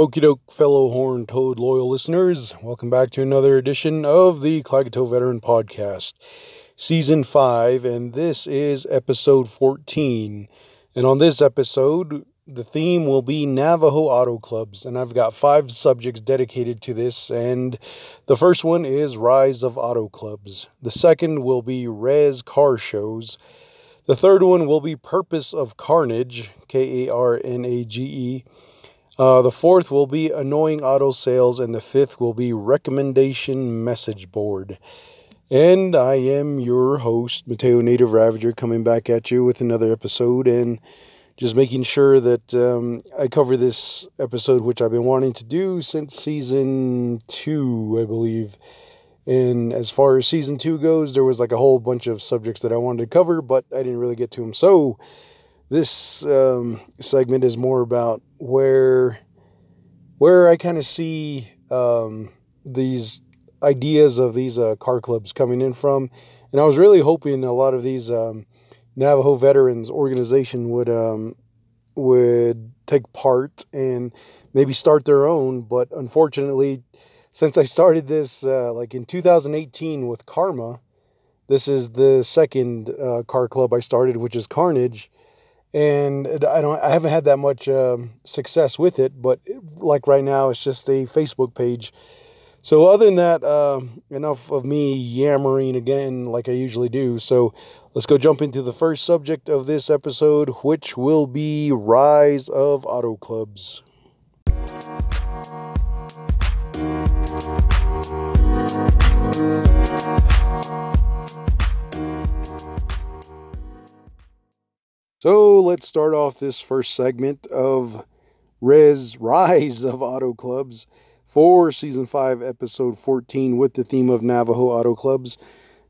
Okie doke, fellow horn toad loyal listeners. Welcome back to another edition of the Klagetoh Veteran Podcast, Season 5, and this is episode 14. And on this episode, the theme will be Navajo Auto Clubs, and I've got five subjects dedicated to this. And the first one is Rise of Auto Clubs, the second will be Res Car Shows. The third one will be Purpose of Carnage, K A R N A G E. Uh, the fourth will be Annoying Auto Sales, and the fifth will be Recommendation Message Board. And I am your host, Mateo Native Ravager, coming back at you with another episode and just making sure that um, I cover this episode, which I've been wanting to do since season two, I believe. And as far as season two goes, there was like a whole bunch of subjects that I wanted to cover, but I didn't really get to them. So this um, segment is more about where where I kind of see um, these ideas of these uh, car clubs coming in from, and I was really hoping a lot of these um, Navajo veterans organization would um, would take part and maybe start their own, but unfortunately since I started this uh, like in 2018 with Karma. This is the second uh, car club I started, which is Carnage, and I don't I haven't had that much um, success with it. But like right now, it's just a Facebook page. So other than that, uh, enough of me yammering again like I usually do. So let's go jump into the first subject of this episode, which will be rise of auto clubs. So let's start off this first segment of Res Rise of Auto Clubs for season 5, episode 14, with the theme of Navajo Auto Clubs.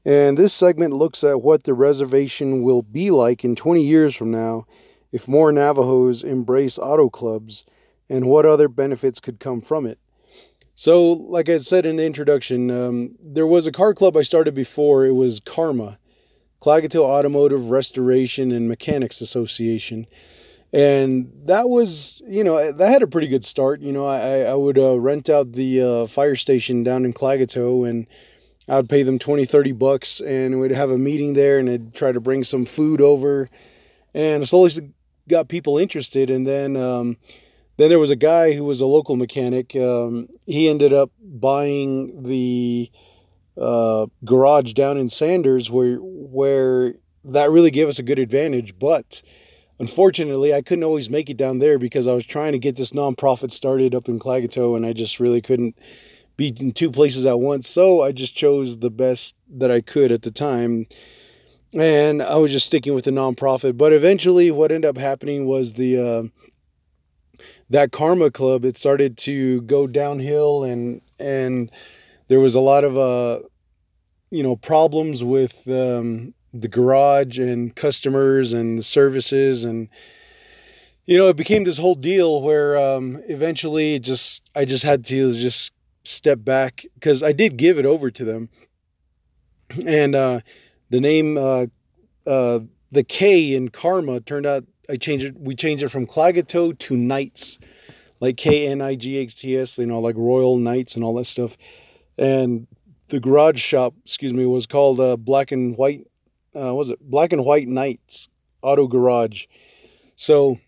And this segment looks at what the reservation will be like in 20 years from now if more Navajos embrace auto clubs and what other benefits could come from it. So, like I said in the introduction, um, there was a car club I started before. It was Karma. Klagetoh Automotive Restoration and Mechanics Association. And that was, you know, that had a pretty good start. You know, I, I would uh, rent out the uh, fire station down in Klagetoh and I'd pay them 20, 30 bucks and we'd have a meeting there and I'd try to bring some food over. And slowly got people interested. And then, um, then there was a guy who was a local mechanic. Um, he ended up buying the uh, garage down in Sanders where where that really gave us a good advantage. But unfortunately, I couldn't always make it down there because I was trying to get this nonprofit started up in Klagetoh, and I just really couldn't be in two places at once. So I just chose the best that I could at the time. And I was just sticking with the nonprofit. But eventually, what ended up happening was the uh, that Karma Club. It started to go downhill, and and there was a lot of uh, you know problems with um, the garage and customers and services and you know it became this whole deal where um, eventually just I just had to just step back because I did give it over to them. And uh, the name uh, uh, the K in Karma turned out I changed it we changed it from Klagetoh to Knights like K N I G H T S you know like Royal Knights and all that stuff and the garage shop, excuse me, was called uh, Black and White. Uh, was it Black and White Knights Auto Garage? So,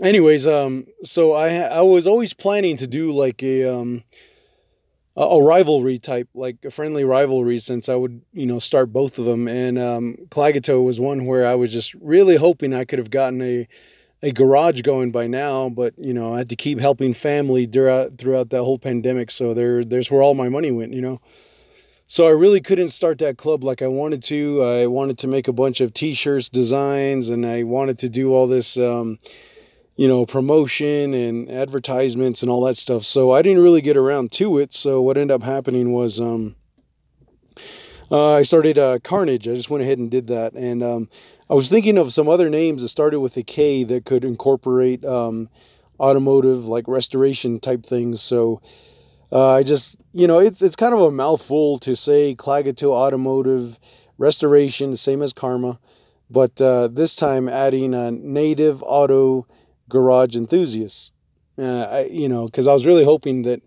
anyways, um, so I I was always planning to do like a um a, rivalry type, like a friendly rivalry, since I would you know start both of them. And um, Klagetoh was one where I was just really hoping I could have gotten a a garage going by now, but you know, I had to keep helping family throughout throughout that whole pandemic. So there there's where all my money went, you know. So I really couldn't start that club like I wanted to. I wanted to make a bunch of t-shirts designs and I wanted to do all this um, you know, promotion and advertisements and all that stuff. So I didn't really get around to it. So what ended up happening was um, uh, I started uh, Carnage. I just went ahead and did that. And um, I was thinking of some other names that started with a K that could incorporate um, automotive, like restoration type things. So uh, I just, you know, it's, it's kind of a mouthful to say Klagetoh Automotive Restoration, same as Karma, but uh, this time adding a native auto garage enthusiast. Uh, I, you know, because I was really hoping that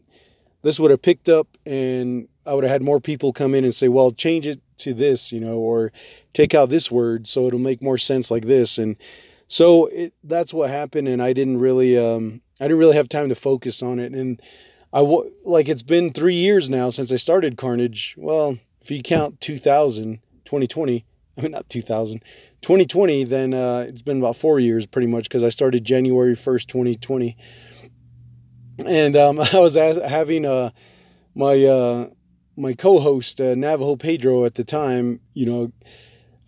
this would have picked up and I would have had more people come in and say, well, change it to this, you know, or take out this word so it'll make more sense like this. And so it, that's what happened. And I didn't really, um, I didn't really have time to focus on it. And I like it's been three years now since I started Carnage. Well, if you count 2000, 2020, I mean, not 2000, 2020, then uh, it's been about four years pretty much because I started January 1st, 2020. And um, I was having uh, my uh, my co-host uh, Navajo Pedro at the time, you know,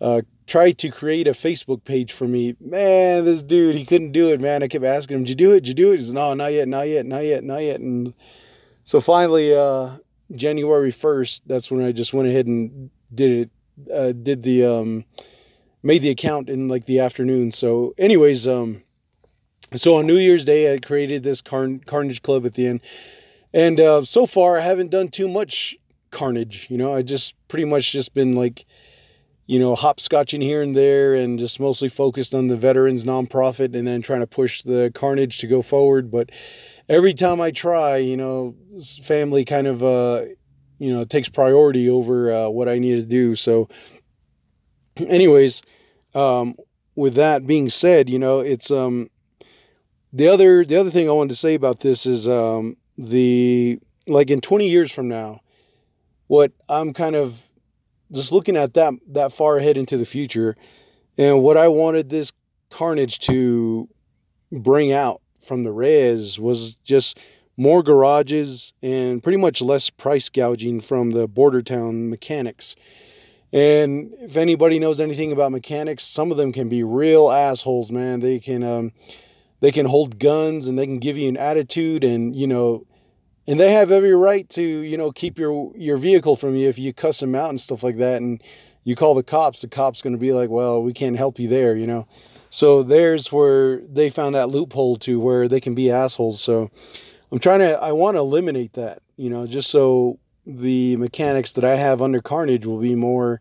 uh, tried to create a Facebook page for me. Man, this dude, he couldn't do it, man. I kept asking him, "Did you do it? Did you do it?" He's "No, not yet, not yet, not yet, not yet." And so finally, uh, January first, that's when I just went ahead and did it. Uh, did the um, made the account in like the afternoon. So, anyways, um, so on New Year's Day, I created this Carn- Carnage Club at the end, and uh, so far I haven't done too much Carnage. You know, I just pretty much just been like, you know, hopscotching here and there, and just mostly focused on the veterans nonprofit, and then trying to push the Carnage to go forward. But every time I try, you know, family kind of, uh, you know, takes priority over uh, what I need to do. So, anyways, um, with that being said, you know, it's um, the other the other thing I wanted to say about this is um, the like in 20 years from now, what I'm kind of just looking at that that far ahead into the future, and what I wanted this carnage to bring out from the res was just more garages and pretty much less price gouging from the border town mechanics. And if anybody knows anything about mechanics, some of them can be real assholes, man. They can um, they can hold guns and they can give you an attitude and you know and they have every right to you know keep your your vehicle from you if you cuss them out and stuff like that and you call the cops the cops going to be like well we can't help you there you know so there's where they found that loophole to where they can be assholes. So I'm trying to, I want to eliminate that, you know, just so the mechanics that I have under Carnage will be more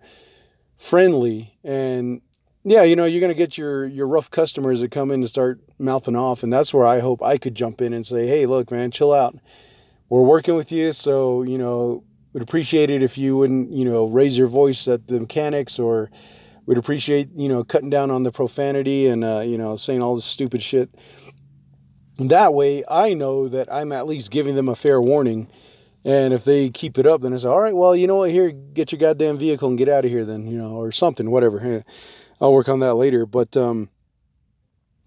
friendly. And yeah, you know, you're going to get your, your rough customers that come in to start mouthing off. And that's where I hope I could jump in and say, hey, look, man, chill out. We're working with you. So, you know, would appreciate it if you wouldn't, you know, raise your voice at the mechanics or, we'd appreciate you know cutting down on the profanity and uh, you know saying all this stupid shit. that way, I know that I'm at least giving them a fair warning. And if they keep it up, then I say, all right, well, you know what? Here, get your goddamn vehicle and get out of here, then, you know, or something, whatever. I'll work on that later. But, um,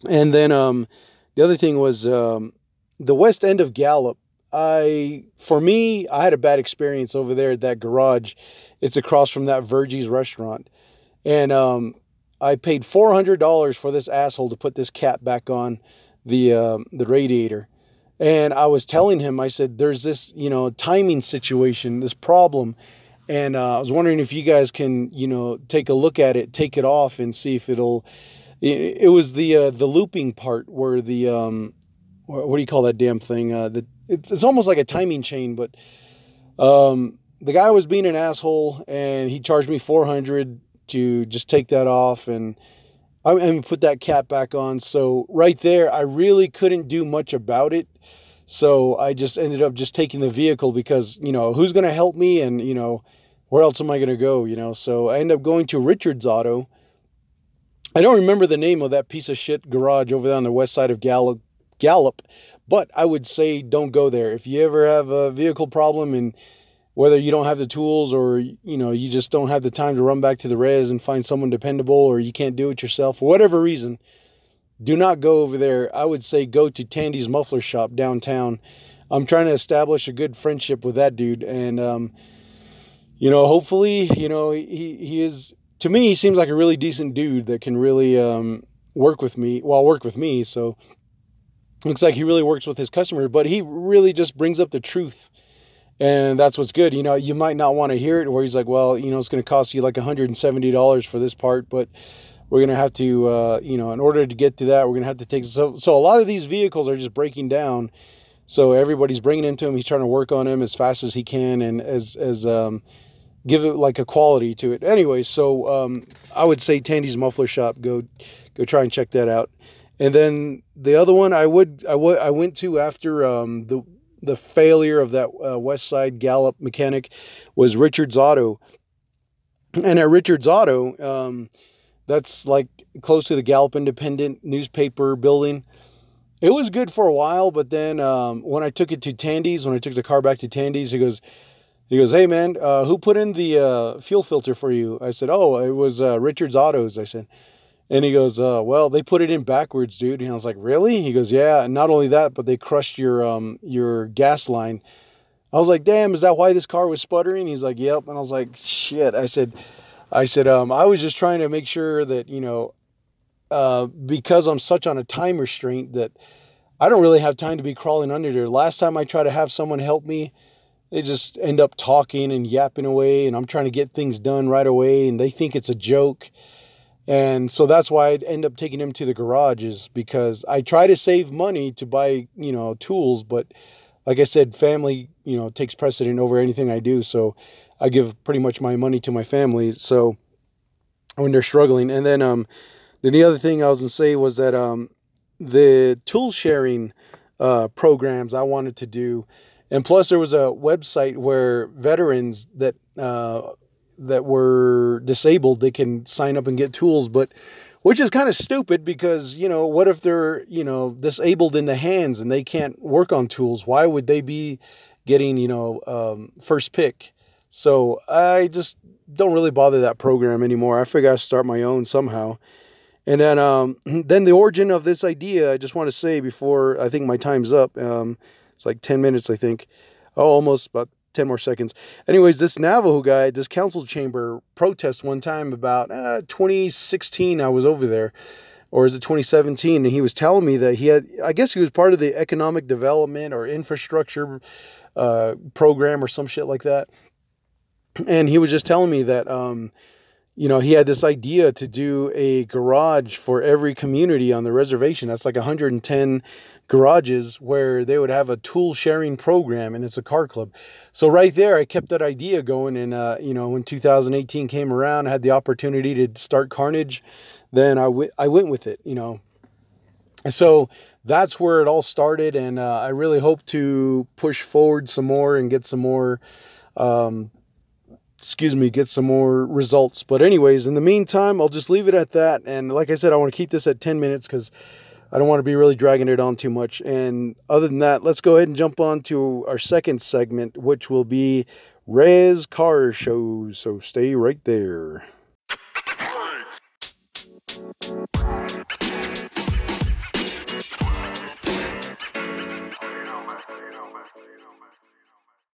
and then, um, the other thing was, um, the west end of Gallup. I, for me, I had a bad experience over there at that garage. It's across from that Virgie's restaurant. And um, I paid four hundred dollars for this asshole to put this cap back on the uh, the radiator. And I was telling him, I said, "There's this, you know, timing situation, this problem." And uh, I was wondering if you guys can, you know, take a look at it, take it off, and see if it'll. It, it was the uh, the looping part where the um, what do you call that damn thing? Uh, the it's it's almost like a timing chain, but um, the guy was being an asshole, and he charged me four hundred to just take that off and I and put that cap back on. So right there, I really couldn't do much about it. So I just ended up just taking the vehicle because you know who's going to help me and you know where else am I going to go? You know, so I ended up going to Richard's Auto. I don't remember the name of that piece of shit garage over there on the west side of Gallup. Gallup, but I would say don't go there. If you ever have a vehicle problem and whether you don't have the tools or you know you just don't have the time to run back to the res and find someone dependable or you can't do it yourself for whatever reason do not go over there. I would say go to tandy's muffler shop downtown. I'm trying to establish a good friendship with that dude and um, you know hopefully you know he, he is to me he seems like a really decent dude that can really um, work with me well work with me. So looks like he really works with his customer but he really just brings up the truth and that's what's good. You know, you might not want to hear it where he's like, well, you know, it's going to cost you like $170 for this part, but we're going to have to, uh, you know, in order to get to that, we're going to have to take. So, so a lot of these vehicles are just breaking down. So everybody's bringing into him. He's trying to work on him as fast as he can and as, as, um, give it like a quality to it. Anyway, so um, I would say Tandy's Muffler Shop. Go, go try and check that out. And then the other one I would I would I went to after um, the the failure of that uh, West Side Gallup mechanic was Richard's Auto. And at Richard's Auto, um, that's like close to the Gallup Independent newspaper building. It was good for a while, but then um, when I took it to Tandy's, when I took the car back to Tandy's, he goes, he goes, hey man, uh, who put in the uh, fuel filter for you? I said, oh, it was uh, Richard's Autos. I said, and he goes, uh, well, they put it in backwards, dude. And I was like, really? He goes, yeah. And not only that, but they crushed your um your gas line. I was like, damn, is that why this car was sputtering? He's like, yep. And I was like, shit. I said, I said, um, I was just trying to make sure that, you know, uh, because I'm such on a time restraint that I don't really have time to be crawling under there. Last time I try to have someone help me, they just end up talking and yapping away, and I'm trying to get things done right away, and they think it's a joke. And so that's why I end up taking him to the garage is because I try to save money to buy, you know, tools, but like I said, family, you know, takes precedent over anything I do. So I give pretty much my money to my family. So when they're struggling, and then um, then the other thing I was gonna say was that um, the tool sharing uh, programs I wanted to do, and plus there was a website where veterans that uh, that were disabled they can sign up and get tools, but which is kind of stupid because you know what if they're you know disabled in the hands and they can't work on tools? Why would they be getting you know um, first pick? So I just don't really bother that program anymore. I figure I start my own somehow. And then, um, then the origin of this idea, I just want to say before I think my time's up. Um, it's like 10 minutes, I think. Oh, almost about 10 more seconds. Anyways, this Navajo guy, this council chamber protest one time about uh, 2016, I was over there. Or is it 2017? And he was telling me that he had, I guess he was part of the economic development or infrastructure uh, program or some shit like that and he was just telling me that um, you know he had this idea to do a garage for every community on the reservation. That's like 110 garages where they would have a tool sharing program and it's a car club. So right there i kept that idea going and uh, you know when 2018 came around i had the opportunity to start carnage then I, w- I went with it you know. So that's where it all started and uh, i really hope to push forward some more and get some more um, excuse me, get some more results. But anyways, in the meantime, I'll just leave it at that. And like I said, I want to keep this at 10 minutes because I don't want to be really dragging it on too much. And other than that, let's go ahead and jump on to our second segment, which will be Rez Car Shows. So stay right there.